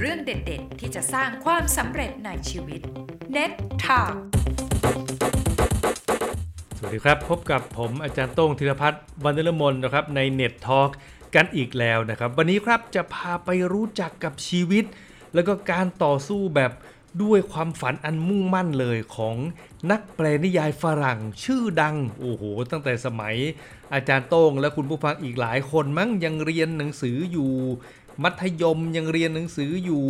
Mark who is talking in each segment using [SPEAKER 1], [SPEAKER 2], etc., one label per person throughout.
[SPEAKER 1] เรื่องเด็ดๆ ที่จะสร้างความสำเร็จในชีวิต Net Talk
[SPEAKER 2] สวัสดีครับ พบกับผมอาจารย์โต้งธีรพัฒน์วันเดลมนนะครับใน Net Talk กันอีกแล้วนะครับ วันนี้ครับจะพาไปรู้จักกับชีวิต แล้วก็การต่อสู้แบบด้วยความฝันอันมุ่งมั่นเลยของนักแปลนิยายฝรั่งชื่อดัง โอ้โห ตั้งแต่สมัยอาจารย์โต้งและคุณผู้ฟังอีกหลายคนมั้งยังเรียนหนังสืออยู่ มัธยมยังเรียนหนังสืออยู่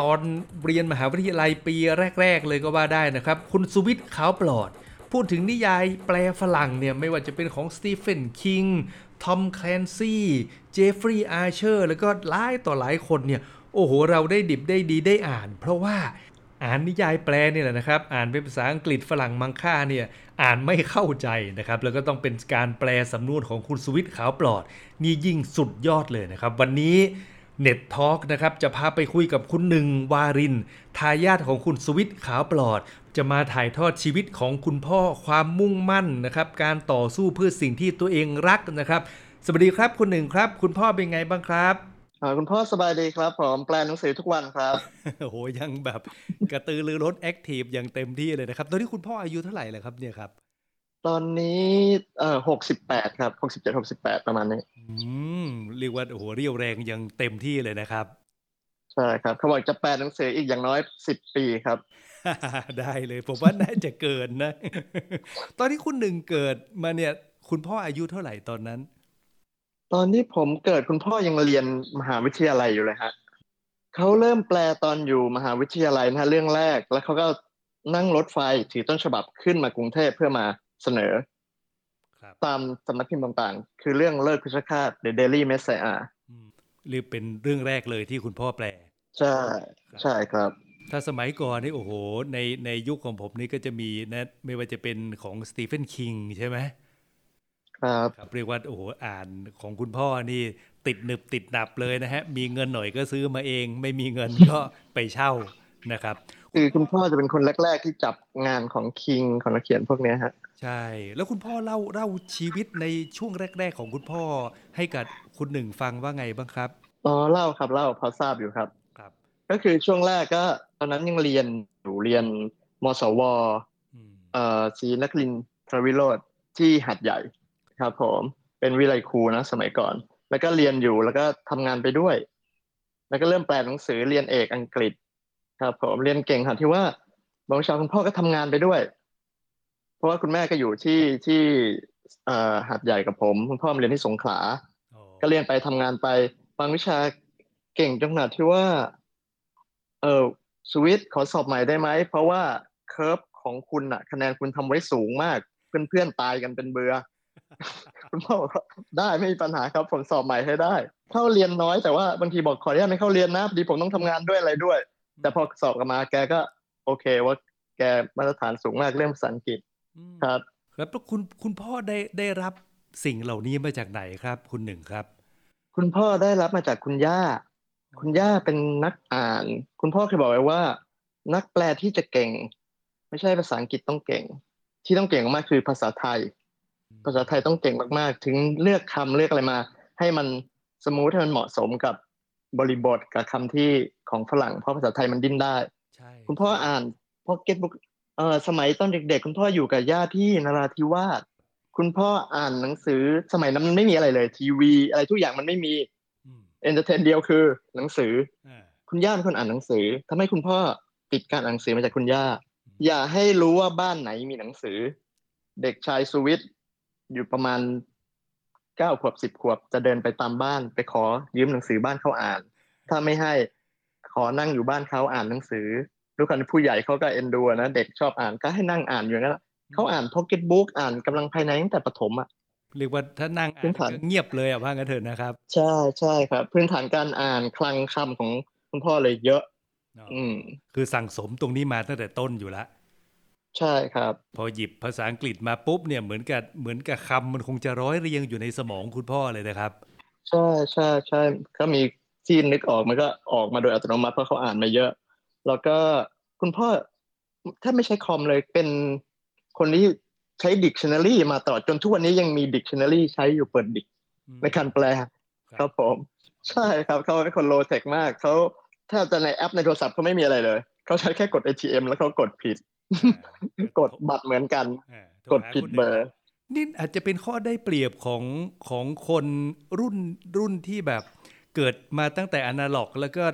[SPEAKER 2] ตอนเรียนมหาวิทยาลัยปีแรก ๆ เลยก็ว่าได้นะครับ คุณสุวิทย์ขาวปลอด พูดถึงนิยายแปลฝรั่งเนี่ยไม่ว่าจะเป็นของสตีเฟนคิงทอมแคลนซี่เจฟฟรีย์อาร์เชอร์แล้วก็หลายต่อหลายคนเนี่ย โอ้โห เราได้ดิบได้ดีได้อ่าน เพราะว่า อ่านนิยายแปลนี่แหละนะครับ อ่านเป็นภาษาอังกฤษฝรั่งมังค่าเนี่ยอ่านไม่เข้าใจนะครับ แล้วก็ต้องเป็นการแปลสำนวนของคุณสุวิทย์ขาวปลอด นี่ยิ่งสุดยอดเลยนะครับ วันนี้เน็ตทอล์กนะครับจะพาไปคุยกับคุณหนึ่งวาริน ทายาทของคุณสวิทขาวปลอด จะมาถ่ายทอดชีวิตของคุณพ่อความมุ่งมั่นนะครับ การต่อสู้เพื่อสิ่งที่ตัวเองรักนะครับ สวัสดีครับคุณหนึ่งครับ คุณพ่อเป็นไงบ้างครับ
[SPEAKER 3] คุณพ่อสบายดีครับผมแปลหนังสือทุกวันครับ
[SPEAKER 2] โอ้โหยังแบบกระตือรือร้นแอคทีฟอย่างเต็มที่เลยนะครับ ตอนนี้คุณพ่ออายุเท่าไหร่เลยครับเนี่ยครับ
[SPEAKER 3] ตอนนี้เอ่อหกสิบแปดครับหกสิบเจ็ดหกสิบแปดประมาณนี้
[SPEAKER 2] อืมเรียกว่าโอ้โหเรียวแรงยังเต็มที่เลยนะครับ
[SPEAKER 3] ใช่ครับเขาบอกจะแปลหนังสืออีกอย่างน้อยสิบปีครับ
[SPEAKER 2] ได้เลยผมว่าน่าจะเกินนะ ตอนที่คุณหนึ่งเกิดมาเนี่ย คุณพ่ออายุเท่าไหร่ตอนนั้น
[SPEAKER 3] ตอนที่ผมเกิดคุณพ่อยังเรียนมหาวิทยาลัยอยู่เลยฮะเขาเริ่มแปลตอนอยู่มหาวิทยาลัยนะฮะเรื่องแรก แล้วเขาก็นั่งรถไฟถือต้นฉบับขึ้นมากรุงเทพเพื่อมาเสนอ
[SPEAKER 2] ครับ
[SPEAKER 3] ตามสำนักพิมพ์ต่างๆ คือเรื่องเลิกพิชคาต The Daily Messiah
[SPEAKER 2] อืมหรือเป็นเรื่องแรกเลยที่คุณพ่อแปล
[SPEAKER 3] ใช่ ใช่ครับ
[SPEAKER 2] ถ้าสมัยก่อนนี่โอ้โห ในในยุคของผมนี่ก็จะมีนะ ไม่ว่าจะเป็นของสตีเฟนคิงใช่ไหม
[SPEAKER 3] ครับ
[SPEAKER 2] ครับเรียกว่าโอ้โหอ่านของคุณพ่อนี่ติดหนึบติดหนับเลยนะฮะ มีเงินหน่อยก็ซื้อมาเอง ไม่มีเงินก็ไปเช่านะครับ
[SPEAKER 3] คือคุณพ่อจะเป็นคนแรก ๆ ที่จับงานของคิงของนักเขียนพวกเนี้ยฮะ
[SPEAKER 2] ใช่ แล้วคุณพ่อเล่าเล่าชีวิตในช่วงแรก ๆ ของคุณพ่อให้กับคุณหนึ่งฟังว่าไงบ้างครับ
[SPEAKER 3] อ๋อเล่าครับเล่าพอทราบอยู่ครับ
[SPEAKER 2] ครับ
[SPEAKER 3] ก็คือช่วงแรกก็ตอนนั้นยังเรียนอยู่เรียนมสว
[SPEAKER 2] อืม
[SPEAKER 3] เอ่อศรีนครินทรวิโรธที่หัดใหญ่ ครับผมเป็นวิไลครูนะสมัยก่อน แล้วก็เรียนอยู่แล้วก็ทำงานไปด้วย แล้วก็เริ่มแปลหนังสือเรียนเอกอังกฤษ ครับผมเรียนเก่งค่ะที่ว่าบางเช้าคุณพ่อก็ทำงานไปด้วย เพราะว่าคุณแม่ก็อยู่ที่ที่เอ่อหัดใหญ่กับผมคุณพ่อมาเรียนที่สงขลา
[SPEAKER 2] อ๋อ
[SPEAKER 3] ก็เรียนไปทำงานไปบางวิชาเก่งจนขนาดที่ว่า เออสวิตขอสอบใหม่ได้ไหม เพราะว่าเคิร์ฟของคุณอะคะแนนคุณทำไว้สูงมาก เพื่อนๆตายกันเป็นเบือ คุณพ่อบอกว่าได้ไม่มีปัญหาครับผมสอบใหม่ให้ได้ เข้าเรียนน้อยแต่ว่าบางทีบอกขออนุญาตไม่เข้าเรียนนะพอดีผมต้องทำงานด้วยอะไรด้วย แต่พอสอบกลับมาแกก็ โอเคว่าแกมาตรฐานสูงมากเรื่องภาษาอังกฤษ
[SPEAKER 2] อืม
[SPEAKER 3] ครับ
[SPEAKER 2] ครับแล้วคุณคุณพ่อได้ได้รับสิ่งเหล่านี้มาจากไหนครับ คุณหนึ่งครับ
[SPEAKER 3] คุณพ่อได้รับมาจากคุณย่า คุณย่าเป็นนักอ่าน คุณพ่อเคยบอกไว้ว่า นักแปลที่จะเก่ง ไม่ใช่ภาษาอังกฤษต้องเก่ง ที่ต้องเก่งมากๆคือภาษาไทย ภาษาไทยต้องเก่งมากๆ ถึงเลือกคำเลือกอะไรมา ให้มัน smooth ให้มันเหมาะสมกับบริบทกับคำที่ของฝรั่งเพราะภาษาไทยมันดิ้นได้
[SPEAKER 2] ใช่
[SPEAKER 3] คุณพ่ออ่านพ็อกเก็ตบุ๊กเอ่อสมัยตอนเด็กๆ คุณพ่ออยู่กับย่าที่นราธิวาสคุณพ่ออ่านหนังสือสมัยนั้นมันไม่มีอะไรเลย ทีวีอะไรทุกอย่างมันไม่มี
[SPEAKER 2] อืม
[SPEAKER 3] entertain เดียวคือ หนังสือ
[SPEAKER 2] อ่า
[SPEAKER 3] คุณย่าเป็นคนอ่านหนังสือทำให้คุณพ่อติดการอ่านหนังสือมาจากคุณย่า อย่าให้รู้ว่าบ้านไหนมีหนังสือ เด็กชายสุวิทย์ อยู่ประมาณเก้าขวบสิบขวบจะเดินไปตามบ้าน ไปขอยืมหนังสือบ้านเขาอ่าน ถ้าไม่ให้ขอนั่งอยู่บ้านเขาอ่านหนังสือด้วยกันผู้ใหญ่เขาก็เอ็นดูอะนะเด็กชอบอ่านก็ให้นั่งอ่านอยู่อย่างนั้นเขาอ่านพ็อกเก็ตบุ๊กอ่านกำลังภายในตั้งแต่ประถมอะ
[SPEAKER 2] เรียกว่าถ้านั่งอ่า
[SPEAKER 3] พื้
[SPEAKER 2] น
[SPEAKER 3] นฐาน
[SPEAKER 2] ก็เงียบเลยอะว่างั้นเถอะนะครับ
[SPEAKER 3] ใช่ใช่ครับ พื้นฐานการอ่านคลังคำของคุณพ่อเลยเยอะ
[SPEAKER 2] อ๋อ
[SPEAKER 3] อืม
[SPEAKER 2] คือสั่งสมตรงนี้มาตั้งแต่ต้นอยู่แล้ว
[SPEAKER 3] ใช่ครับ
[SPEAKER 2] พอหยิบภาษาอังกฤษมาปุ๊บเนี่ยเหมือนกับเหมือนกับคำมันคงจะร้อยเรียงอยู่ในสมองคุณพ่อเลยนะครับ
[SPEAKER 3] ใช่ใช่ใช่ก็มีที่นึกออกมันก็ออกมาโดยอัตโนมัติเพราะเขาอ่านมาเยอะ แล้วก็คุณพ่อถ้าไม่ใช้คอมเลยเป็นคนที่ใช้ dictionary มาตลอดจนทุกวันนี้ยังมี dictionary ใช้อยู่เปิดดิกในการแปลครับผม ใช่ครับเขาเป็นคนโลเทคมากเขาถ้าจะในแอปในโทรศัพท์เขาไม่มีอะไรเลย เขาใช้แค่กด ATM แล้วเขากดผิด กดบัตรเหมือนกัน
[SPEAKER 2] อ่าโท
[SPEAKER 3] กดผิด
[SPEAKER 2] หาคุณหนึ่ง
[SPEAKER 3] เบอร์
[SPEAKER 2] นี่อาจจะเป็นข้อได้เปรียบของของคนรุ่นรุ่นที่แบบ เกิดมาตั้งแต่อนาล็อก แล้วก็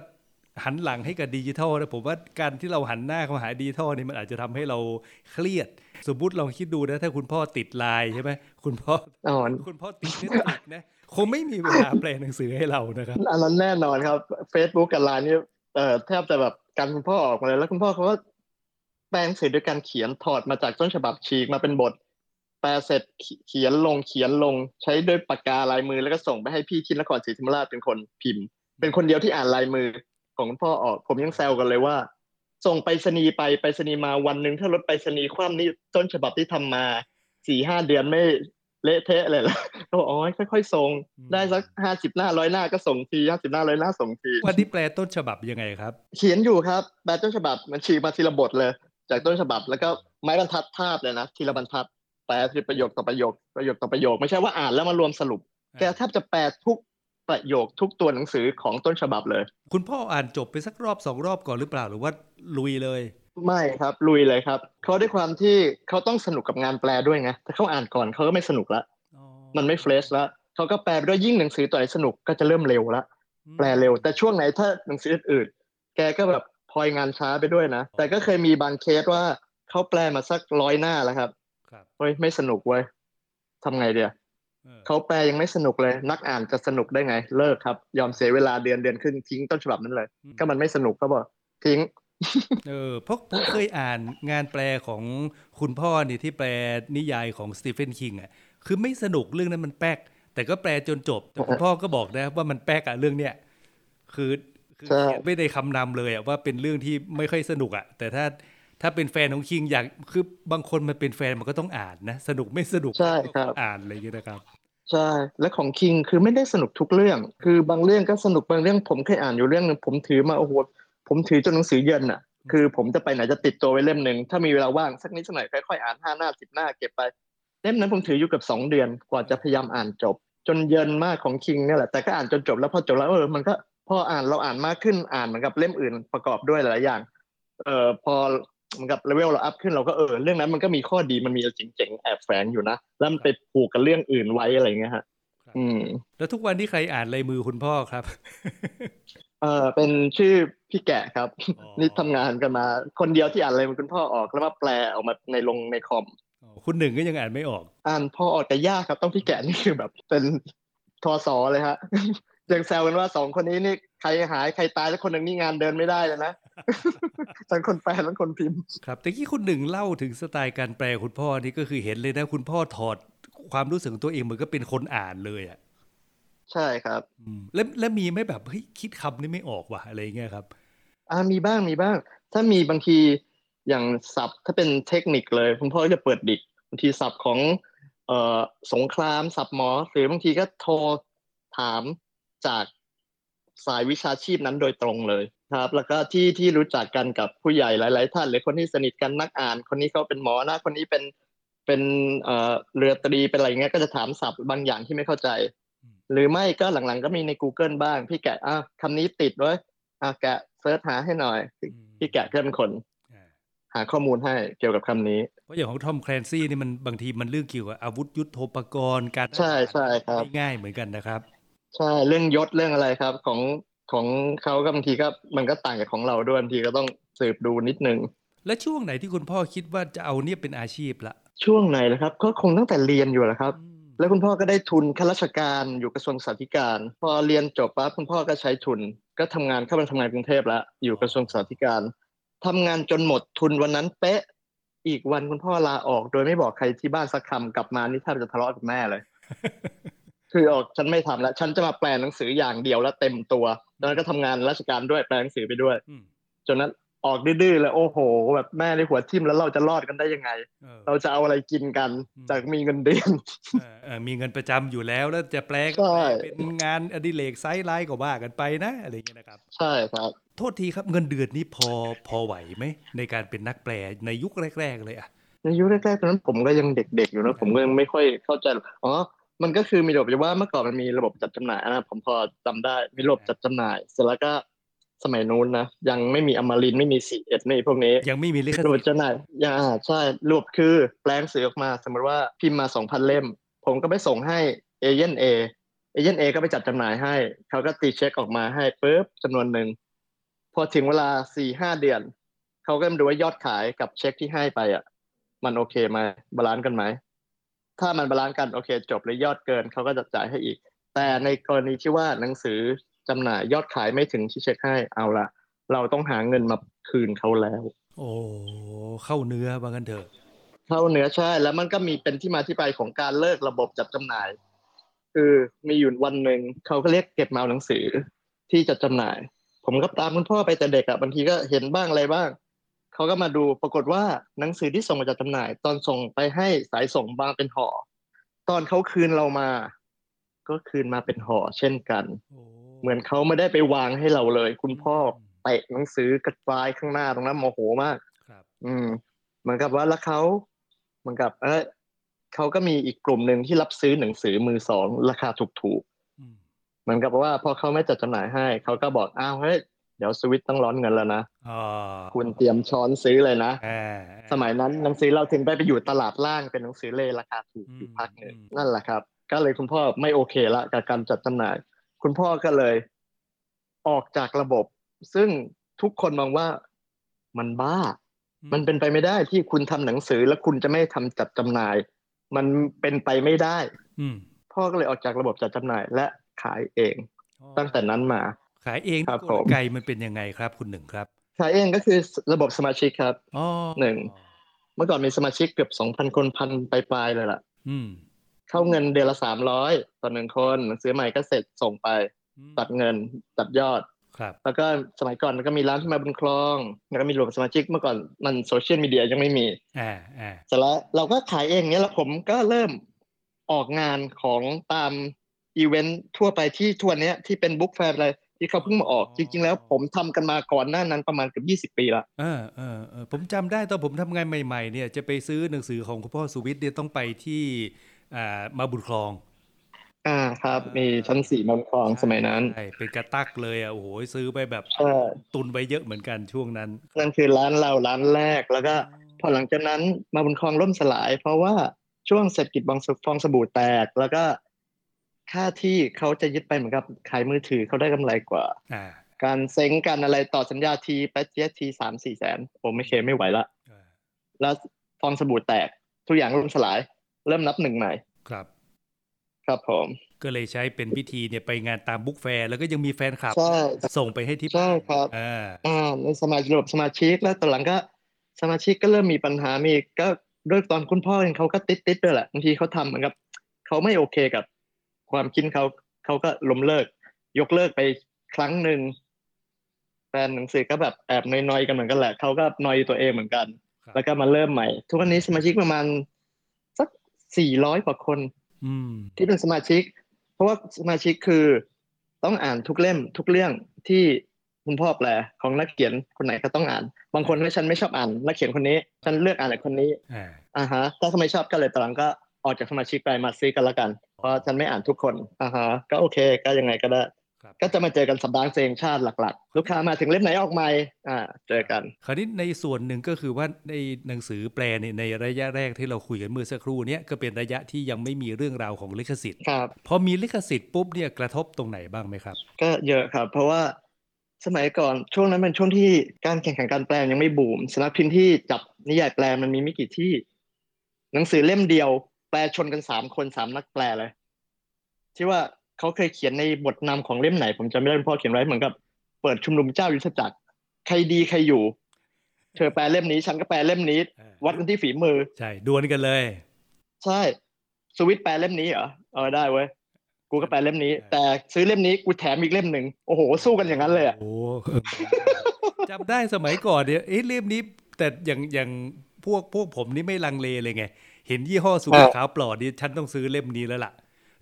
[SPEAKER 2] หันหลังให้กับดิจิทัลนะผมว่าการที่เราหันหน้าเข้าหาดิจิทัลนี่มันอาจจะทำให้เราเครียด สมมุติลองคิดดูนะถ้าคุณพ่อติดไลน์ใช่ไหมคุณพ่อ
[SPEAKER 3] อ๋อ
[SPEAKER 2] คุณพ่อติด Netflix นะคงไม่มีเวลาแปลหนังสือให้เรานะครับ
[SPEAKER 3] อันนั้นแน่นอนครับ Facebook กับไลน์นี่เอ่อแทบจะแบบกันคุณพ่อออกมาเลยแล้วคุณพ่อเขาก็ แปลเสร็จด้วยการเขียนถอดมาจากต้นฉบับฉีกมาเป็นบท แปลเสร็จเขียนลงเขียนลงใช้ด้วยปากกาลายมือแล้วก็ส่งไปให้พี่ที่นครศรีธรรมราชเป็นคนพิมพ์ เป็นคนเดียวที่อ่านลายมือของคุณพ่อออก ผมยังแซวกันเลยว่า ส่งไปรษณีย์ไปไปรษณีย์มาวันหนึ่งถ้ารถไปรษณีย์คว่ำนี่ต้นฉบับที่ทำมาสี่ห้าเดือนไม่เละเทะเลยเหรอเขาบอกอ๋อค่อยๆส่ง
[SPEAKER 2] อืม
[SPEAKER 3] ได้สักห้าสิบหน้าร้อยหน้าก็ส่งทีห้าสิบหน้าร้อยหน้าส่งที
[SPEAKER 2] วันที่แปลต้นฉบับยังไงครับ
[SPEAKER 3] เขียนอยู่ครับแปลต้นฉบับมันฉีกมาทีละบทเลย จากต้นฉบับ แล้วก็ไม้บรรทัดทาบเลยนะทีละบรรทัดแปลทีประโยคต่อประโยคประโยคต่อประโยค ไม่ใช่ว่าอ่านแล้วมารวมสรุปแกแทบจะแปลทุกประโยคทุกตัวหนังสือของต้นฉบับเลย
[SPEAKER 2] คุณพ่ออ่านจบไปสักรอบสองรอบก่อนหรือเปล่าหรือว่าลุยเลย
[SPEAKER 3] ไม่ครับลุยเลยครับเขาด้วยความที่เขาต้องสนุกกับงานแปลด้วยไงถ้าเขาอ่านก่อนเขาก็ไม่สนุกละ
[SPEAKER 2] อ๋อ
[SPEAKER 3] มันไม่เฟรชละเขาก็แปลไปด้วยยิ่งหนังสือตัวไหนสนุกก็จะเริ่มเร็วละ
[SPEAKER 2] อืม
[SPEAKER 3] แปลเร็ว แต่ช่วงไหนถ้าหนังสืออื่นๆแกก็แบบพ ลอยงานช้าไปด้วยนะ แต่ก็เคยมีบางเคสว่าเขาแปลมาสักร้อยหน้าแล้วครับ
[SPEAKER 2] ครับ
[SPEAKER 3] เฮ้ยไม่สนุกเว้ยทำไงเดีย
[SPEAKER 2] ออ
[SPEAKER 3] เขาแปลยังไม่สนุกเลย นักอ่านจะสนุกได้ไง เลิกครับ ยอมเสียเวลาเดือนเดือนครึ่งทิ้งต้นฉบับนั้นเลย
[SPEAKER 2] อืม
[SPEAKER 3] ก็มันไม่สนุกเขาบอกทิ้ง
[SPEAKER 2] เออเพราะผมเคยอ่านงานแปลของคุณพ่อนี่ที่แปลนิยายของสตีเฟนคิงอะคือไม่สนุกเรื่องนั้นมันแป๊กแต่ก็แปลจนจบแต่คุณพ่อก็บอกนะว่ามันแป๊กอะเรื่องเนี้ยคือ คือ
[SPEAKER 3] ใช่
[SPEAKER 2] เขียนไม่ได้คำนำเลยอะว่าเป็นเรื่องที่ไม่ค่อยสนุกอะแต่ถ้าถ้าเป็นแฟนของคิงอยากคือบางคนมันเป็นแฟนมันก็ต้องอ่านนะ สนุกไม่สนุก
[SPEAKER 3] ใช่ครับ
[SPEAKER 2] ก็อ่านอะไรอย่างเงี้ยนะครับ
[SPEAKER 3] ใช่และของคิงคือไม่ได้สนุกทุกเรื่อง คือบางเรื่องก็สนุกบางเรื่องผมเคยอ่านอยู่เรื่องหนึ่งผมถือมาโอ้โหผมถือจนหนังสือเย็นอะคือผมจะไปไหนจะติดตัวไว้เล่มหนึ่งถ้ามีเวลาว่างสักนิดสักหน่อยค่อยๆอ่านห้าหน้าสิบหน้าเก็บไปเล่มนั้นผมถืออยู่เกับสองเดือนกว่าจะพยายามอ่านจบ จนเย็นมากของคิงเนี่ยแหละแต่ก็อ่านจนจบแล้วพอจบแล้วเออมันก็ พออ่านเราอ่านมากขึ้นอ่านเหมือนกับเล่มอื่นประกอบด้วยหลายๆอย่าง เออพอเหมือนกับเลเวลเราอัพขึ้นเราก็เออเรื่องนั้นมันก็มีข้อดีมันมีอะไรเจ๋งๆแอบแฝงอยู่นะแล้วมันไปผูกกับเรื่องอื่นไว้อะไรอย่างเงี้ยฮะ
[SPEAKER 2] ครับ
[SPEAKER 3] อืม
[SPEAKER 2] แล้วทุกวันที่ใครอ่านลายมือคุณพ่อครับ
[SPEAKER 3] เออเป็นชื่อพี่แกะครับ
[SPEAKER 2] อ๋อ
[SPEAKER 3] นี่ทำงานกันมา คนเดียวที่อ่านอะไรมันคุณพ่อออกแล้วมาแปลออกมาในลงในคอม
[SPEAKER 2] อ๋อคุณหนึ่งก็ยังอ่านไม่ออก
[SPEAKER 3] อ่านพ่อออกแต่ยากครับ ต้องพี่แกะนี่คือแบบเป็นทอสอเลยฮะ ยังแซวกันว่าสองคนนี้นี่ใครหายใครตายแล้วคนหนึ่งนี่งานเดินไม่ได้เลยนะทั้งคนแปลทั้งคนพิมพ์
[SPEAKER 2] ครับแต่ที่คุณหนึ่งเล่าถึงสไตล์การแปลคุณพ่อนี่ก็คือเห็นเลยนะ คุณพ่อถอดความรู้สึกของตัวเองเหมือนก็เป็นคนอ่านเลยอะ
[SPEAKER 3] ใช่ครับ
[SPEAKER 2] อืมแล้วแล้วมีไหม่แบบเฮ้ยคิดคำนี้ไม่ออกว่ะอะไรอย่างเงี้ยครับ
[SPEAKER 3] อ่ามีบ้างมีบ้าง ถ้ามีบางทีอย่างศัพท์ถ้าเป็นเทคนิคเลย คุณพ่อก็จะเปิดดิกบางทีศัพท์ของเอ่อสงครามศัพท์หมอ หรือบางทีก็โทรถาม จากสายวิชาชีพนั้นโดยตรงเลยครับ แล้วก็ที่ที่รู้จักกันกับผู้ใหญ่หลาย ๆ ท่านหรือคนที่สนิทกันนักอ่าน คนนี้เขาเป็นหมอนะคนนี้เป็นเป็นเอ่อเรือตรีเป็นอะไรเงี้ยก็จะถามศัพท์บางอย่างที่ไม่เข้าใจ
[SPEAKER 2] อืม
[SPEAKER 3] หรือไม่ก็หลังๆก็มีใน Google บ้าง พี่แกะอะคำนี้ติดไว้อะแกะเซิร์ชหาให้หน่อย พี่พี่แกะก็เป็นคน
[SPEAKER 2] อ่า
[SPEAKER 3] หาข้อมูลให้เกี่ยวกับคำนี้
[SPEAKER 2] เพราะอย่างของทอมแคลนซี่นี่มันบางทีมันเรื่องเกี่ยวกับอาวุธยุทโธปกรณ์การ
[SPEAKER 3] ใช่ใช่ครับ
[SPEAKER 2] ไม่ง่ายเหมือนกันนะครับ
[SPEAKER 3] ใช่เรื่องยศเรื่องอะไรครับ ของของเขาก็บางทีก็มันก็ต่างจากของเราด้วยบางทีก็ต้องสืบดูนิดนึง
[SPEAKER 2] และช่วงไหนที่คุณพ่อคิดว่าจะเอาเนี่ยเป็นอาชีพละ
[SPEAKER 3] ช่วงไหนนะครับ ก็คงตั้งแต่เรียนอยู่แหละครับ
[SPEAKER 2] อืม
[SPEAKER 3] แล้วคุณพ่อก็ได้ทุนข้าราชการอยู่กระทรวงสาธการ พอเรียนจบปั๊บคุณพ่อก็ใช้ทุน ก็ทำงานเข้ามาทำงานกรุงเทพแล้วอยู่กระทรวงสาธการทำงานจนหมดทุนวันนั้นเป๊ะอีกวันคุณพ่อลาออก โดยไม่บอกใครที่บ้านสักคำกลับมานี่แทบจะทะเลาะกับแม่เลย คือออกฉันไม่ทำแล้ว ฉันจะมาแปลหนังสืออย่างเดียวแล้วเต็มตัวตอนนั้นก็ทำงานราชการด้วยแปลหนังสือไปด้วย
[SPEAKER 2] อืม
[SPEAKER 3] จนนั้นออกดื้อๆเลยโอ้โห แบบแม่ในหัวทิ่มแล้วเราจะรอดกันได้ยังไง
[SPEAKER 2] เออ
[SPEAKER 3] เราจะเอาอะไรกินกัน
[SPEAKER 2] อืม
[SPEAKER 3] จากมีเงินเดือน
[SPEAKER 2] เออเออมีเงินประจำอยู่แล้วแล้วจะแปลก็
[SPEAKER 3] ใช่
[SPEAKER 2] แปลเป็นงานอดิเรกไซด์ไลน์ก็ว่ากันไปนะอะไรอย่างเงี้ยนะครับ
[SPEAKER 3] ใช่ครับ
[SPEAKER 2] โทษทีครับเงินเดือนนี้พอพอไหวไหมในการเป็นนักแปลในยุคแรก ๆ เลยอะ
[SPEAKER 3] ในยุคแรกๆตอนนั้นผมก็ยังเด็กๆอยู่นะผมก็ยังไม่ค่อยเข้าใจหรอกอ๋อ มันก็คือมีระบบว่าเมื่อก่อนมันมีระบบจัดจำหน่ายนะผมพอจำได้มีระบบจัดจำหน่าย เสร็จแล้วก็สมัยนู้นนะยังไม่มีอมรินทร์ไม่มีสีเอ็ดไม่มีพวกนี้
[SPEAKER 2] ยังไม่มีลิข
[SPEAKER 3] ร
[SPEAKER 2] สิ
[SPEAKER 3] ว
[SPEAKER 2] ท
[SPEAKER 3] บ
[SPEAKER 2] ธิ์
[SPEAKER 3] จำหน่ายอย่าใช่รวบคือแปลงสื่อออกมา สมมติว่าพิมพ์มาสองพันเล่ม ผมก็ไปส่งให้เอเจนต์เอagent เอก็ไปจัดจำหน่ายให้ เขาก็ตีเช็คออกมาให้ปุ๊บจำนวนหนึ่งพอถึงเวลาสี่ห้าเดือน เขาก็มาดูว่ายอดขายกับเช็คที่ให้ไปอะ มันโอเคไหม balance กันไหม ถ้ามัน balance กันโอเคจบเลยยอดเกินเขาก็จะจ่ายให้อีก แต่ในกรณีที่ว่าหนังสือจำหน่ายยอดขายไม่ถึงที่เช็คให้เอาละเราต้องหาเงินมาคืนเขาแล้ว
[SPEAKER 2] โอ้เข้าเนื้อว่างั้นเถอะ
[SPEAKER 3] เข้าเนื้อใช่แล้วมันก็มีเป็นที่มาที่ไปของการเลิกระบบจัดจำหน่าย คือมีอยู่วันหนึ่งเขาก็เรียกเก็บมาเอาหนังสือที่จะจำหน่าย ผมก็ตามคุณพ่อไปแต่เด็กอะบางทีก็เห็นบ้างอะไรบ้าง เขาก็มาดูปรากฏว่าหนังสือที่ส่งมาจัดจำหน่าย ตอนส่งไปให้สายส่งบางเป็นห่อตอนเขาคืนเรามา ก็คืนมาเป็นห่อเช่นกัน
[SPEAKER 2] โอ้
[SPEAKER 3] เหมือนเขาไม่ได้ไปวางให้เราเลย คุณพ่อเตะหนังสือกระจายข้างหน้าตรงนั้นโมโหมาก
[SPEAKER 2] ครับ
[SPEAKER 3] อืม เหมือนกับว่าแล้วเขาเหมือนกับ เออเขาก็มีอีกกลุ่มหนึ่งที่รับซื้อหนังสือมือสองราคาถูก
[SPEAKER 2] อืม
[SPEAKER 3] ๆเหมือนกับว่าพอเขาไม่จัดจำหน่ายให้เขาก็บอกอ้าวเฮ้ย เดี๋ยวสวิตต้องร้อนเงินแล้วนะ
[SPEAKER 2] อ่า
[SPEAKER 3] คุณเตรียมช้อนซื้อเลยนะ
[SPEAKER 2] อ่า
[SPEAKER 3] สมัยนั้นหนังสือเราถึงได้ไปอยู่ตลาดล่างเป็นหนังสือเลราคาถูก
[SPEAKER 2] อืม
[SPEAKER 3] อยู่พักหนึ่ง
[SPEAKER 2] อืม
[SPEAKER 3] นั่นแหละครับ ก็เลยคุณพ่อไม่โอเคละกับการจัดจำหน่าย คุณพ่อก็เลย ออกจากระบบ ซึ่งทุกคนมองว่ามันบ้า มันเป็นไปไม่ได้ที่คุณทำหนังสือแล้วคุณจะไม่ทำจัดจำหน่าย มันเป็นไปไม่ได้
[SPEAKER 2] อืม
[SPEAKER 3] พ่อก็เลยออกจากระบบจัดจำหน่ายและขายเอง
[SPEAKER 2] อ๋อ
[SPEAKER 3] ตั้งแต่นั้นมา
[SPEAKER 2] ขายเอง
[SPEAKER 3] ครับ
[SPEAKER 2] ก
[SPEAKER 3] ผ
[SPEAKER 2] ล
[SPEAKER 3] ม
[SPEAKER 2] ไกมันเป็นยังไงครับคุณหนึ่งครับ
[SPEAKER 3] ขายเองก็คือระบบสมาชิกครับ
[SPEAKER 2] อ๋อ
[SPEAKER 3] หนึ่งเมื่อก่อนมีสมาชิกเกือบสองพันคนพันปลายๆเลยล่ะ
[SPEAKER 2] อืม
[SPEAKER 3] เข้าเงินเดือนละสามร้อยต่อหนึ่งคนหนังสือใหม่ก็เสร็จส่งไป
[SPEAKER 2] อืม
[SPEAKER 3] ตัดเงินตัดยอด
[SPEAKER 2] ครับ
[SPEAKER 3] แล้วก็สมัยก่อนมันก็มีร้านที่มาบุญครองแล้วก็มีรวมสมาชิกเมื่อก่อนมันโซเชียลมีเดียยังไม่มี
[SPEAKER 2] อ่าอ่า
[SPEAKER 3] เสร็จแล้วเราก็ขายเองเนี้ยแล้วผมก็เริ่มออกงานของตามอีเวนต์ทั่วไปที่ทั่วเนี้ยที่เป็น book fair อะไร ที่เขาเพิ่งมาออกจริง ๆ แล้วผมทำกันมาก่อนหน้านั้นประมาณเกือบยี่สิบปีละ
[SPEAKER 2] เออเออเออผมจำได้ตอนผมทำงานใหม่ๆเนี่ยจะไปซื้อหนังสือของคุณพ่อสุวิทย์เนี่ยต้องไปที่อ่ามาบุญคลอง
[SPEAKER 3] อ่าครับ มีชั้นสี่มันคลองสมัยนั้น
[SPEAKER 2] ใช่เป็นกระตักเลยอะโอ้โหซื้อไปแบบ
[SPEAKER 3] ใช่
[SPEAKER 2] ตุนไว้เยอะเหมือนกันช่วงนั้น
[SPEAKER 3] นั่นคือร้านเราร้านแรกแล้วก็พอหลังจากนั้นมาบุญคลองล่มสลาย เพราะว่าช่วงเศรษฐกิจบางฟองสบู่แตกแล้วก็ ค่าที่เขาจะยึดไปเหมือนกับขายมือถือเขาได้กำไรกว่า
[SPEAKER 2] อ่า
[SPEAKER 3] การเซ็งกันอะไรต่อสัญญาทีแป๊ดเจี๊ยทีสามสี่แสนผมไม่เคไม่ไหวละ
[SPEAKER 2] อ่า
[SPEAKER 3] แล้วฟองสบู่แตกทุกอย่างล่มสลาย เริ่มนับหนึ่งใหม่
[SPEAKER 2] ครับ
[SPEAKER 3] ครับผม
[SPEAKER 2] ก็เลยใช้เป็นพิธีเนี่ยไปงานตามบุ๊กแฟร์แล้วก็ยังมีแฟนคลับ
[SPEAKER 3] ใช่
[SPEAKER 2] ส่งไปให้ที่
[SPEAKER 3] ใช่ครับ
[SPEAKER 2] อ่า
[SPEAKER 3] อ่าในสมาชิกระบบสมาชิกแล้วตอนหลังก็ สมาชิกก็เริ่มมีปัญหามีก็ด้วยตอนคุณพ่อเองเขาก็ติดติดๆด้วยแหละบางทีเขาทำเหมือนกับเขาไม่โอเคกับ ความคิดเขาเขาก็ล้มเลิก ยกเลิกไปครั้งหนึ่งแฟนหนังสือก็แบบแอบนอยๆกันเหมือนกันแหละเขาก็นอยตัวเองเหมือนกัน
[SPEAKER 2] ครับ
[SPEAKER 3] แล้วก็มาเริ่มใหม่ ทุกวันนี้สมาชิกประมาณสักสี่ร้อยกว่าคน
[SPEAKER 2] อืม
[SPEAKER 3] ที่เป็นสมาชิก เพราะว่าสมาชิกคือต้องอ่านทุกเล่มทุกเรื่องที่คุณพ่อแปลของนักเขียนคนไหนก็ต้องอ่าน บางคนไม่ฉันไม่ชอบอ่านนักเขียนคนนี้ ฉันเลือกอ่านแต่คนนี้
[SPEAKER 2] อ่า
[SPEAKER 3] อ่าฮะถ้าเขาไม่ชอบก็เลยตอนหลังก็ ออกจากสมาชิกไปมาซื้อกันละกัน เพราะฉันไม่อ่านทุกคนอ่าฮะก็โอเคก็ยังไงก็ได้
[SPEAKER 2] ครับ
[SPEAKER 3] ก็จะมาเจอกันสัปดาห์เซงชาติหลักๆ ลูกค้ามาถึงเล่มไหนออกใหม่อ่าเจอกัน
[SPEAKER 2] คราวนี้ในส่วนหนึ่งก็คือว่าในหนังสือแปลเนี่ยในระยะแรกที่เราคุยกันเมื่อสักครู่เนี้ยก็เป็นระยะที่ยังไม่มีเรื่องราวของลิขสิทธิ์
[SPEAKER 3] ครับ
[SPEAKER 2] พอมีลิขสิทธิ์ปุ๊บเนี่ยกระทบตรงไหนบ้างไหมครับ
[SPEAKER 3] ก็เยอะครับ เพราะว่าสมัยก่อนช่วงนั้นเป็นช่วงที่การแข่งขันการแปลยังไม่บูมสำนักพิมพ์ที่จับนิยายแปลมันมีไม่กี่ที่ หนังสือเล่มเดียว แปลชนกันสามคนสามนักแปลเลย ที่ว่าเขาเคยเขียนในบทนำของเล่มไหน ผมจำไม่ได้คุณพ่อเขียนไว้เหมือนกับ เปิดชุมนุมเจ้ายุทธจักร ใครดีใครอยู่ เธอแปลเล่มนี้ ฉันก็แปลเล่มนี้
[SPEAKER 2] เออ
[SPEAKER 3] วัดกันที่ฝีมือ
[SPEAKER 2] ใช่ดวลกันเลย
[SPEAKER 3] ใช่สวิตแปลเล่มนี้เหรอเออได้เว้ยกูก็แปลเล่มนี้ แต่ซื้อเล่มนี้กูแถมอีกเล่มหนึ่งโอ้โห สู้กันอย่างนั้นเลยอะ
[SPEAKER 2] โอ้เออจำได้สมัยก่อนเนี่ยเอ๊ะเล่มนี้ แต่อย่างอย่างพวกพวกผมนี่ไม่ลังเลเลยไง เห็นยี่ห้อสุวิทขาวปลอดนี่ฉันต้องซื้อเล่มนี้แล้วล่ะ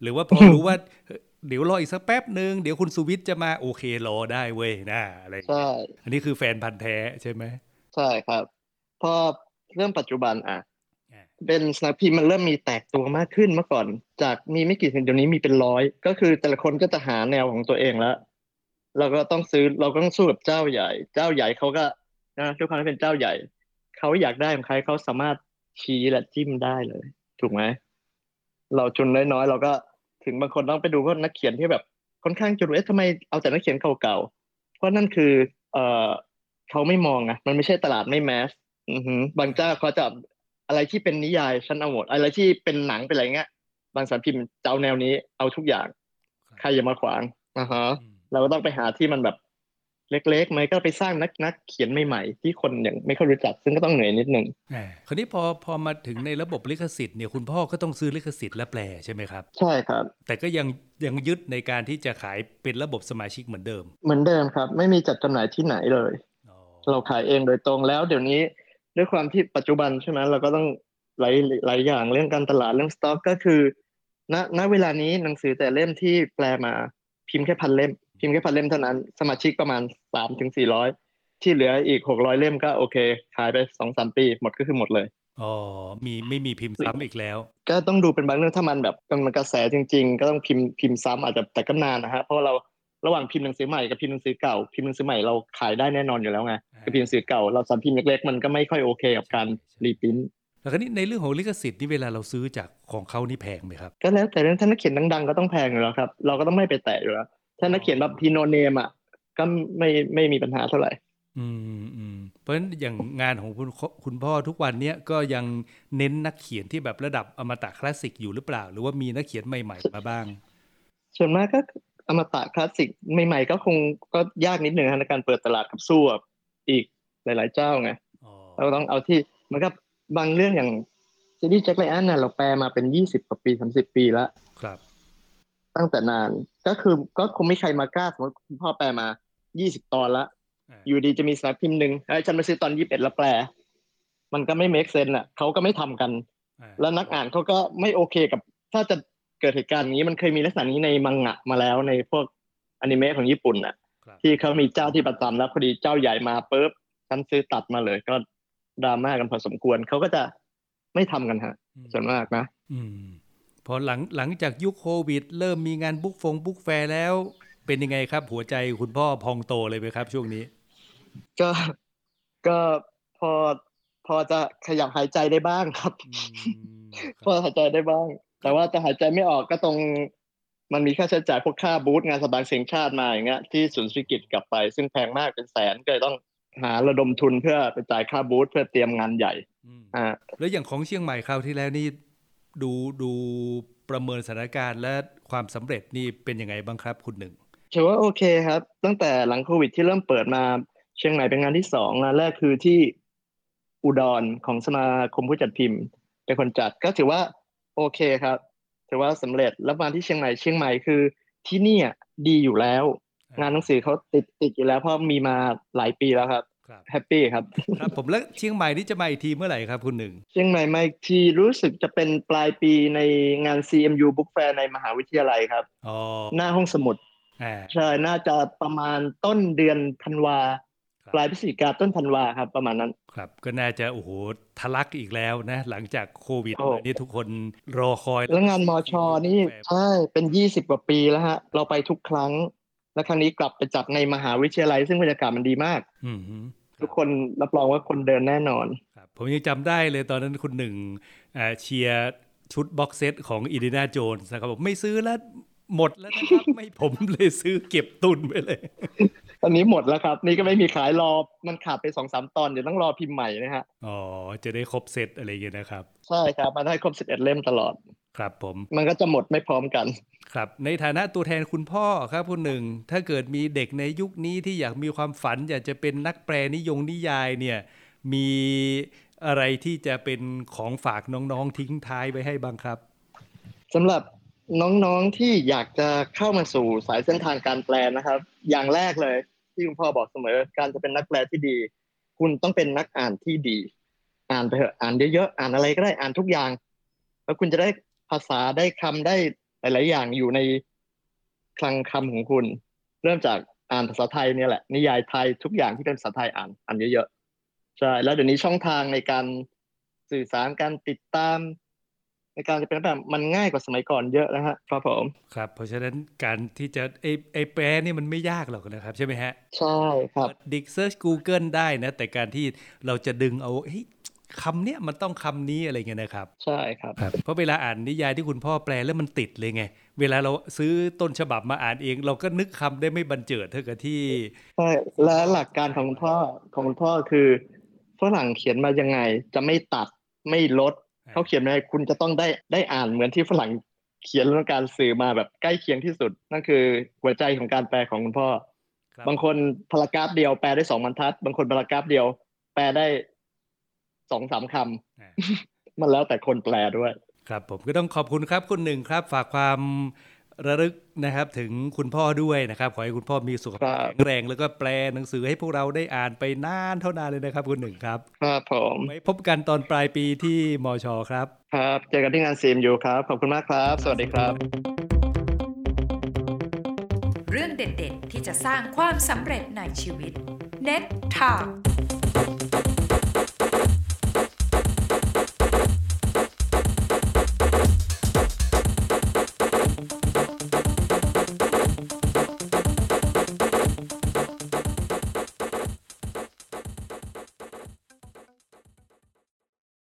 [SPEAKER 2] หรือว่าพอรู้ว่าเอ่อเดี๋ยวรออีกสักแป๊บหนึ่งเดี๋ยวคุณสุวิทย์จะมาโอเครอได้เว้ยนะอะไรอย่างเงี้ย
[SPEAKER 3] ใช่
[SPEAKER 2] อันนี้คือแฟนพันธ์แท้ใช่ไหม
[SPEAKER 3] ใช่ครับ พอเริ่มปัจจุบันอะ
[SPEAKER 2] อ่า
[SPEAKER 3] เป็นสนักพิมพ์มันเริ่มมีแตกตัวมากขึ้นเมื่อก่อน จากมีไม่กี่สิบเดี๋ยวนี้มีเป็นร้อย ก็คือแต่ละคนก็จะหาแนวของตัวเองแล้วเราก็ต้องซื้อเราก็ต้องสู้กับเจ้าใหญ่ เจ้าใหญ่เขาก็นะด้วยความที่เป็นเจ้าใหญ่เขาอยากได้ของใครเขาสามารถ ชี้และจิ้มได้เลย ถูกไหมเราจนน้อยๆเราก็ถึงบางคนต้องไปดูพวกนักเขียนที่แบบค่อนข้างจะรู้เอ๊ะทำไมเอาแต่นักเขียนเก่าๆเพราะนั่นคือ เอ่อเขาไม่มองอะมันไม่ใช่ตลาดไม่แมสอือหือบางเจ้าเขาจะอะไรที่เป็นนิยายฉันเอาหมดอะไรที่เป็นหนังเป็นอะไรเงี้ยบางสำนักพิมพ์จะเอาแนวนี้เอาทุกอย่าง ใครอย่ามาขวางอ่าฮะ
[SPEAKER 2] อืม
[SPEAKER 3] เราก็ต้องไปหาที่มันแบบ เล็กๆไหมก็ไปสร้างนักนักเขียนใหม่ๆ ที่คนอย่างไม่ค่อยรู้จัก ซึ่งก็ต้องเหนื่อยนิดนึง
[SPEAKER 2] อ่าคราวนี้พอพอมาถึงในระบบลิขสิทธิ์เนี่ยคุณพ่อก็ต้องซื้อลิขสิทธิ์และแปลใช่ไหมครับ
[SPEAKER 3] ใช่ครับ
[SPEAKER 2] แต่ก็ยังยังยึดในการที่จะขายเป็นระบบสมาชิกเหมือนเดิม
[SPEAKER 3] เหมือนเดิมครับ ไม่มีจัดจำหน่ายที่ไหนเลย
[SPEAKER 2] อ๋อ
[SPEAKER 3] เราขายเองโดยตรงแล้ว เดี๋ยวนี้ด้วยความที่ปัจจุบันใช่ไหมเราก็ต้องหลายหลายอย่างเรื่องการตลาดเรื่องสต็อกก็คือ ณณเวลานี้หนังสือแต่เล่มที่แปลมาพิมพ์แค่พันเล่ม พิมพ์แค่พันเล่มเท่านั้น สมาชิกประมาณสามถึงสี่ร้อยที่เหลืออีกหกร้อยเล่มก็โอเคขายไปสองสามปีหมดก็คือหมดเลย
[SPEAKER 2] อ๋อมีไม่มีพิมพ์ซ้ำอีกแล้ว
[SPEAKER 3] ก็ต้องดูเป็นบางเรื่องถ้ามันแบบมันกระแสจริง ๆ ก็ต้องพิมพ์พิมพ์ซ้ำอาจจะแต่ก็นานนะฮะเพราะว่าเราระหว่างพิมพ์หนังสือใหม่กับพิมพ์หนังสือเก่าพิมพ์หนังสือใหม่เราขายได้แน่นอนอยู่แล้วไง
[SPEAKER 2] อ่า
[SPEAKER 3] กับพิมพ์หนังสือเก่าเราสำพิมพ์เล็กๆมันก็ไม่ค่อยโอเคกับการรีพิมพ์
[SPEAKER 2] แล้วคราวนี้ในเรื่องของลิขสิทธิ์นี่เวลาเราซื้อจากของเขานี่แพงไหมครับ
[SPEAKER 3] ก็แล้วแต่เรื่องถ้านักเขียนดังๆก็ต้องแพงอยู่แล้วครับเราก็ต้องไม่ไปแตะอยู่แล้ว ถ้านักเขียนแบบพีโนเนมอะก็ไม่ไม่มีปัญหาเท่าไหร่
[SPEAKER 2] อืมอืมเพราะฉะนั้นอย่างงานของคุณคุณพ่อทุกวันเนี้ยก็ยังเน้นนักเขียนที่แบบระดับอมตะคลาสสิกอยู่หรือเปล่า หรือว่ามีนักเขียนใหม่ ๆ มาบ้าง
[SPEAKER 3] ส่วนมากก็อมตะคลาสสิกใหม่ ๆ ก็คงก็ยากนิดนึงฮะในการเปิดตลาดกับสู้กับอีกหลาย ๆ เจ้าไง
[SPEAKER 2] อ๋อ
[SPEAKER 3] เราต้องเอาที่เหมันก็บางเรื่องอย่างซีรีส์แจ็คไลอันน่ะเราแปลมาเป็นยี่สิบกว่าปีสามสิบปีแล้ว
[SPEAKER 2] ครับ
[SPEAKER 3] ตั้งแต่นาน ก็คือก็คงไม่ใครมากล้าสมมติคุณพ่อแปลมายี่สิบตอนละ
[SPEAKER 2] อ่า
[SPEAKER 3] อยู่ดีจะมีสำนักพิมพ์หนึ่งไอ้ยฉันมาซื้อตอนยี่สิบเอ็ดแล้วแปล มันก็ไม่เมคเซนอะเขาก็ไม่ทำกัน
[SPEAKER 2] อ่า
[SPEAKER 3] แล้วนักอ่านเขาก็ไม่โอเคกับ ถ้าจะเกิดเหตุการณ์อย่างนี้มันเคยมีลักษณะนี้ในมังงะมาแล้วในพวกอนิเมะของญี่ปุ่นอะ
[SPEAKER 2] ครับ
[SPEAKER 3] ที่เขามีเจ้าที่ประจำแล้วพอดีเจ้าใหญ่มาปุ๊บฉันซื้อตัดมาเลยก็ดราม่ากันพอสมควรเขาก็จะไม่ทำกันฮะ
[SPEAKER 2] อืม
[SPEAKER 3] ส่วนมากนะ
[SPEAKER 2] อืม พอหลังหลังจากยุคโควิด เริ่มมีงานบุ๊กฟงบุ๊กแฟร์แล้ว เป็นยังไงครับ หัวใจคุณพ่อพองโตเลยไหมครับ ช่วงนี้
[SPEAKER 3] ก็ก็พอพอจะขยับหายใจได้บ้างครับ
[SPEAKER 2] อืมค
[SPEAKER 3] พอ
[SPEAKER 2] รับ
[SPEAKER 3] หายใจได้บ้าง แต่ว่าจะหายใจไม่ออกก็ตรงมันมีค่าใช้จ่ายพวกค่าบูธงานสถาบันเสียงชาติมาอย่างเงี้ยที่ศูนย์เศรษฐกิจกลับไป ซึ่งแพงมากเป็นแสนก็เลยต้องหาระดมทุนเพื่อไปจ่ายค่าบูธเพื่อเตรียมงานใหญ่
[SPEAKER 2] อืม
[SPEAKER 3] อ่า
[SPEAKER 2] แล้วอย่างของเชียงใหม่คราวที่แล้วนี่ ดูดูประเมินสถานการณ์และความสำเร็จนี่เป็นยังไงบ้างครับคุณหนึ่ง
[SPEAKER 3] ถือว่าโอเคครับ ตั้งแต่หลังโควิดที่เริ่มเปิดมาเชียงใหม่เป็นงานที่สองงานแรกคือที่อุดรของสมาคมผู้จัดพิมพ์ เป็นคนจัดก็ถือว่าโอเคครับ ถือว่าสำเร็จแล้วมาที่เชียงใหม่เชียงใหม่คือที่เนี่ยดีอยู่แล้ว งานหนังสือเขาติดติดอยู่แล้วเพราะมีมาหลายปีแล้วครับ
[SPEAKER 2] ครับ
[SPEAKER 3] happy ครับ
[SPEAKER 2] ครับผมแล้วเชียงใหม่นี่จะมาอีกทีเมื่อไหร่ครับคุณหนึ่ง
[SPEAKER 3] เชียงใหม่มาอีกทีรู้สึกจะเป็นปลายปีในงาน CMU Book Fair ในมหาวิทยาลัยครับ
[SPEAKER 2] อ๋อ
[SPEAKER 3] หน้าห้องสมุด
[SPEAKER 2] อ่า
[SPEAKER 3] ใช่น่าจะประมาณต้นเดือนธันวา
[SPEAKER 2] ครับ
[SPEAKER 3] ปลายพฤศจิกาต้นธันวาครับประมาณนั้น
[SPEAKER 2] ครับ ก็น่าจะโอ้โหทะลักอีกแล้วนะ หลังจากโควิด
[SPEAKER 3] โอ้
[SPEAKER 2] มานี่ทุกคนรอคอย
[SPEAKER 3] แล้วงานมอชอนี่ใช่เป็นยี่สิบกว่าปีแล้วฮะ เราไปทุกครั้ง และครั้งนี้กลับไปจัดในมหาวิทยาลัย ซึ่งบรรยากาศมันดีมาก
[SPEAKER 2] อืมฮึ
[SPEAKER 3] ทุกคนรับรองว่าคนเดินแน่นอน
[SPEAKER 2] ครับผมยังจำได้เลยตอนนั้นคุณหนึ่งอ่าเชียร์ชุดบ็อกเซตของอีดีนาโจนส์นะครับผมไม่ซื้อแล้วหมดแล้วนะครับ ไม่ผมเลยซื้อเก็บตุนไปเลย
[SPEAKER 3] ต อนนี้หมดแล้วครับ นี่ก็ไม่มีขายรอมันขาดไปสองสามตอนเดี๋ยวต้องรอพิมพ์ใหม่นะฮะ
[SPEAKER 2] อ๋อจะได้ครบเซตอะไรอย่างเงี้ยนะครับ
[SPEAKER 3] ใช่ครับ มันได้ครบสิบเอ็ดเล่มตลอด
[SPEAKER 2] ครับผม
[SPEAKER 3] มันก็จะหมดไม่พร้อมกัน
[SPEAKER 2] ครับ ในฐานะตัวแทนคุณพ่อครับคุณหนึ่ง ถ้าเกิดมีเด็กในยุคนี้ที่อยากมีความฝัน อยากจะเป็นนักแปลนิยงนิยายเนี่ย มีอะไรที่จะเป็นของฝากน้องๆทิ้งท้ายไว้ให้บ้างครับ
[SPEAKER 3] สำหรับน้องๆที่อยากจะเข้ามาสู่สายเส้นทางการแปลนะครับ อย่างแรกเลย ที่คุณพ่อบอกเสมอ การจะเป็นนักแปลที่ดี คุณต้องเป็นนักอ่านที่ดี อ่านไปเถอะอ่านเยอะๆอ่านอะไรก็ได้อ่านทุกอย่าง แล้วคุณจะได้ภาษาได้คำได้หลายๆอย่างอยู่ในคลังคำของคุณ เริ่มจากอ่านภาษาไทยเนี่ยแหละนิยายไทยทุกอย่างที่เป็นภาษาไทยอ่านอ่านเยอะๆใช่แล้วเดี๋ยวนี้ช่องทางในการสื่อสารการติดตาม ในการจะเป็นแบบมันง่ายกว่าสมัยก่อนเยอะนะฮะครับผม
[SPEAKER 2] ครับเพราะฉะนั้นการที่จะไอไอแปลนี่มันไม่ยากหรอกนะครับใช่ไหมฮะ
[SPEAKER 3] ใช่ครับ
[SPEAKER 2] ดิกเซิร์ช Google ได้นะ แต่การที่เราจะดึงเอาเฮ้ยคำเนี้ยมันต้องคำนี้อะไรเงี้ยนะครับ
[SPEAKER 3] ใช่ครับ
[SPEAKER 2] ครับเพราะเวลาอ่านนิยายที่คุณพ่อแปลแล้วมันติดเลยไง เวลาเราซื้อต้นฉบับมาอ่านเอง เราก็นึกคำได้ไม่บรรเจิดเท่ากับที่
[SPEAKER 3] ใช่และหลักการของคุณพ่อของคุณพ่อคือฝรั่งเขียนมายังไงจะไม่ตัดไม่ลด
[SPEAKER 2] อ่า
[SPEAKER 3] เขาเขียนมาให้คุณจะต้องได้ได้อ่านเหมือนที่ฝรั่งเขียนแล้วการสื่อมาแบบใกล้เคียงที่สุด นั่นคือหัวใจของการแปลของคุณพ่อ
[SPEAKER 2] ครับ
[SPEAKER 3] บางคนพารากราฟเดียวแปลได้สองบรรทัด บางคนพารากราฟเดียว แปลได้สองสามค
[SPEAKER 2] อ่าำ
[SPEAKER 3] มันแล้วแต่คนแปลด้วย
[SPEAKER 2] ครับผมก็ต้องขอบคุณครับคุณหนึ่งครับ ฝากความ ระลึกนะครับถึงคุณพ่อด้วยนะครับ ขอให้คุณพ่อมีสุขภาพ
[SPEAKER 3] ครับ
[SPEAKER 2] แข็งแรงแล้วก็แปลหนังสือให้พวกเราได้อ่านไปนานเท่านานเลยนะครับ คุณหนึ่งครับ
[SPEAKER 3] ครับผม
[SPEAKER 2] ไว้พบกันตอนปลายปีที่มชครับ
[SPEAKER 3] ครับเจอกันที่งานซีมยูครับ ขอบคุณมากครับ สวัสดีครับ
[SPEAKER 1] เรื่องเด็ดๆ ที่จะสร้างความสำเร็จในชีวิต Net Talk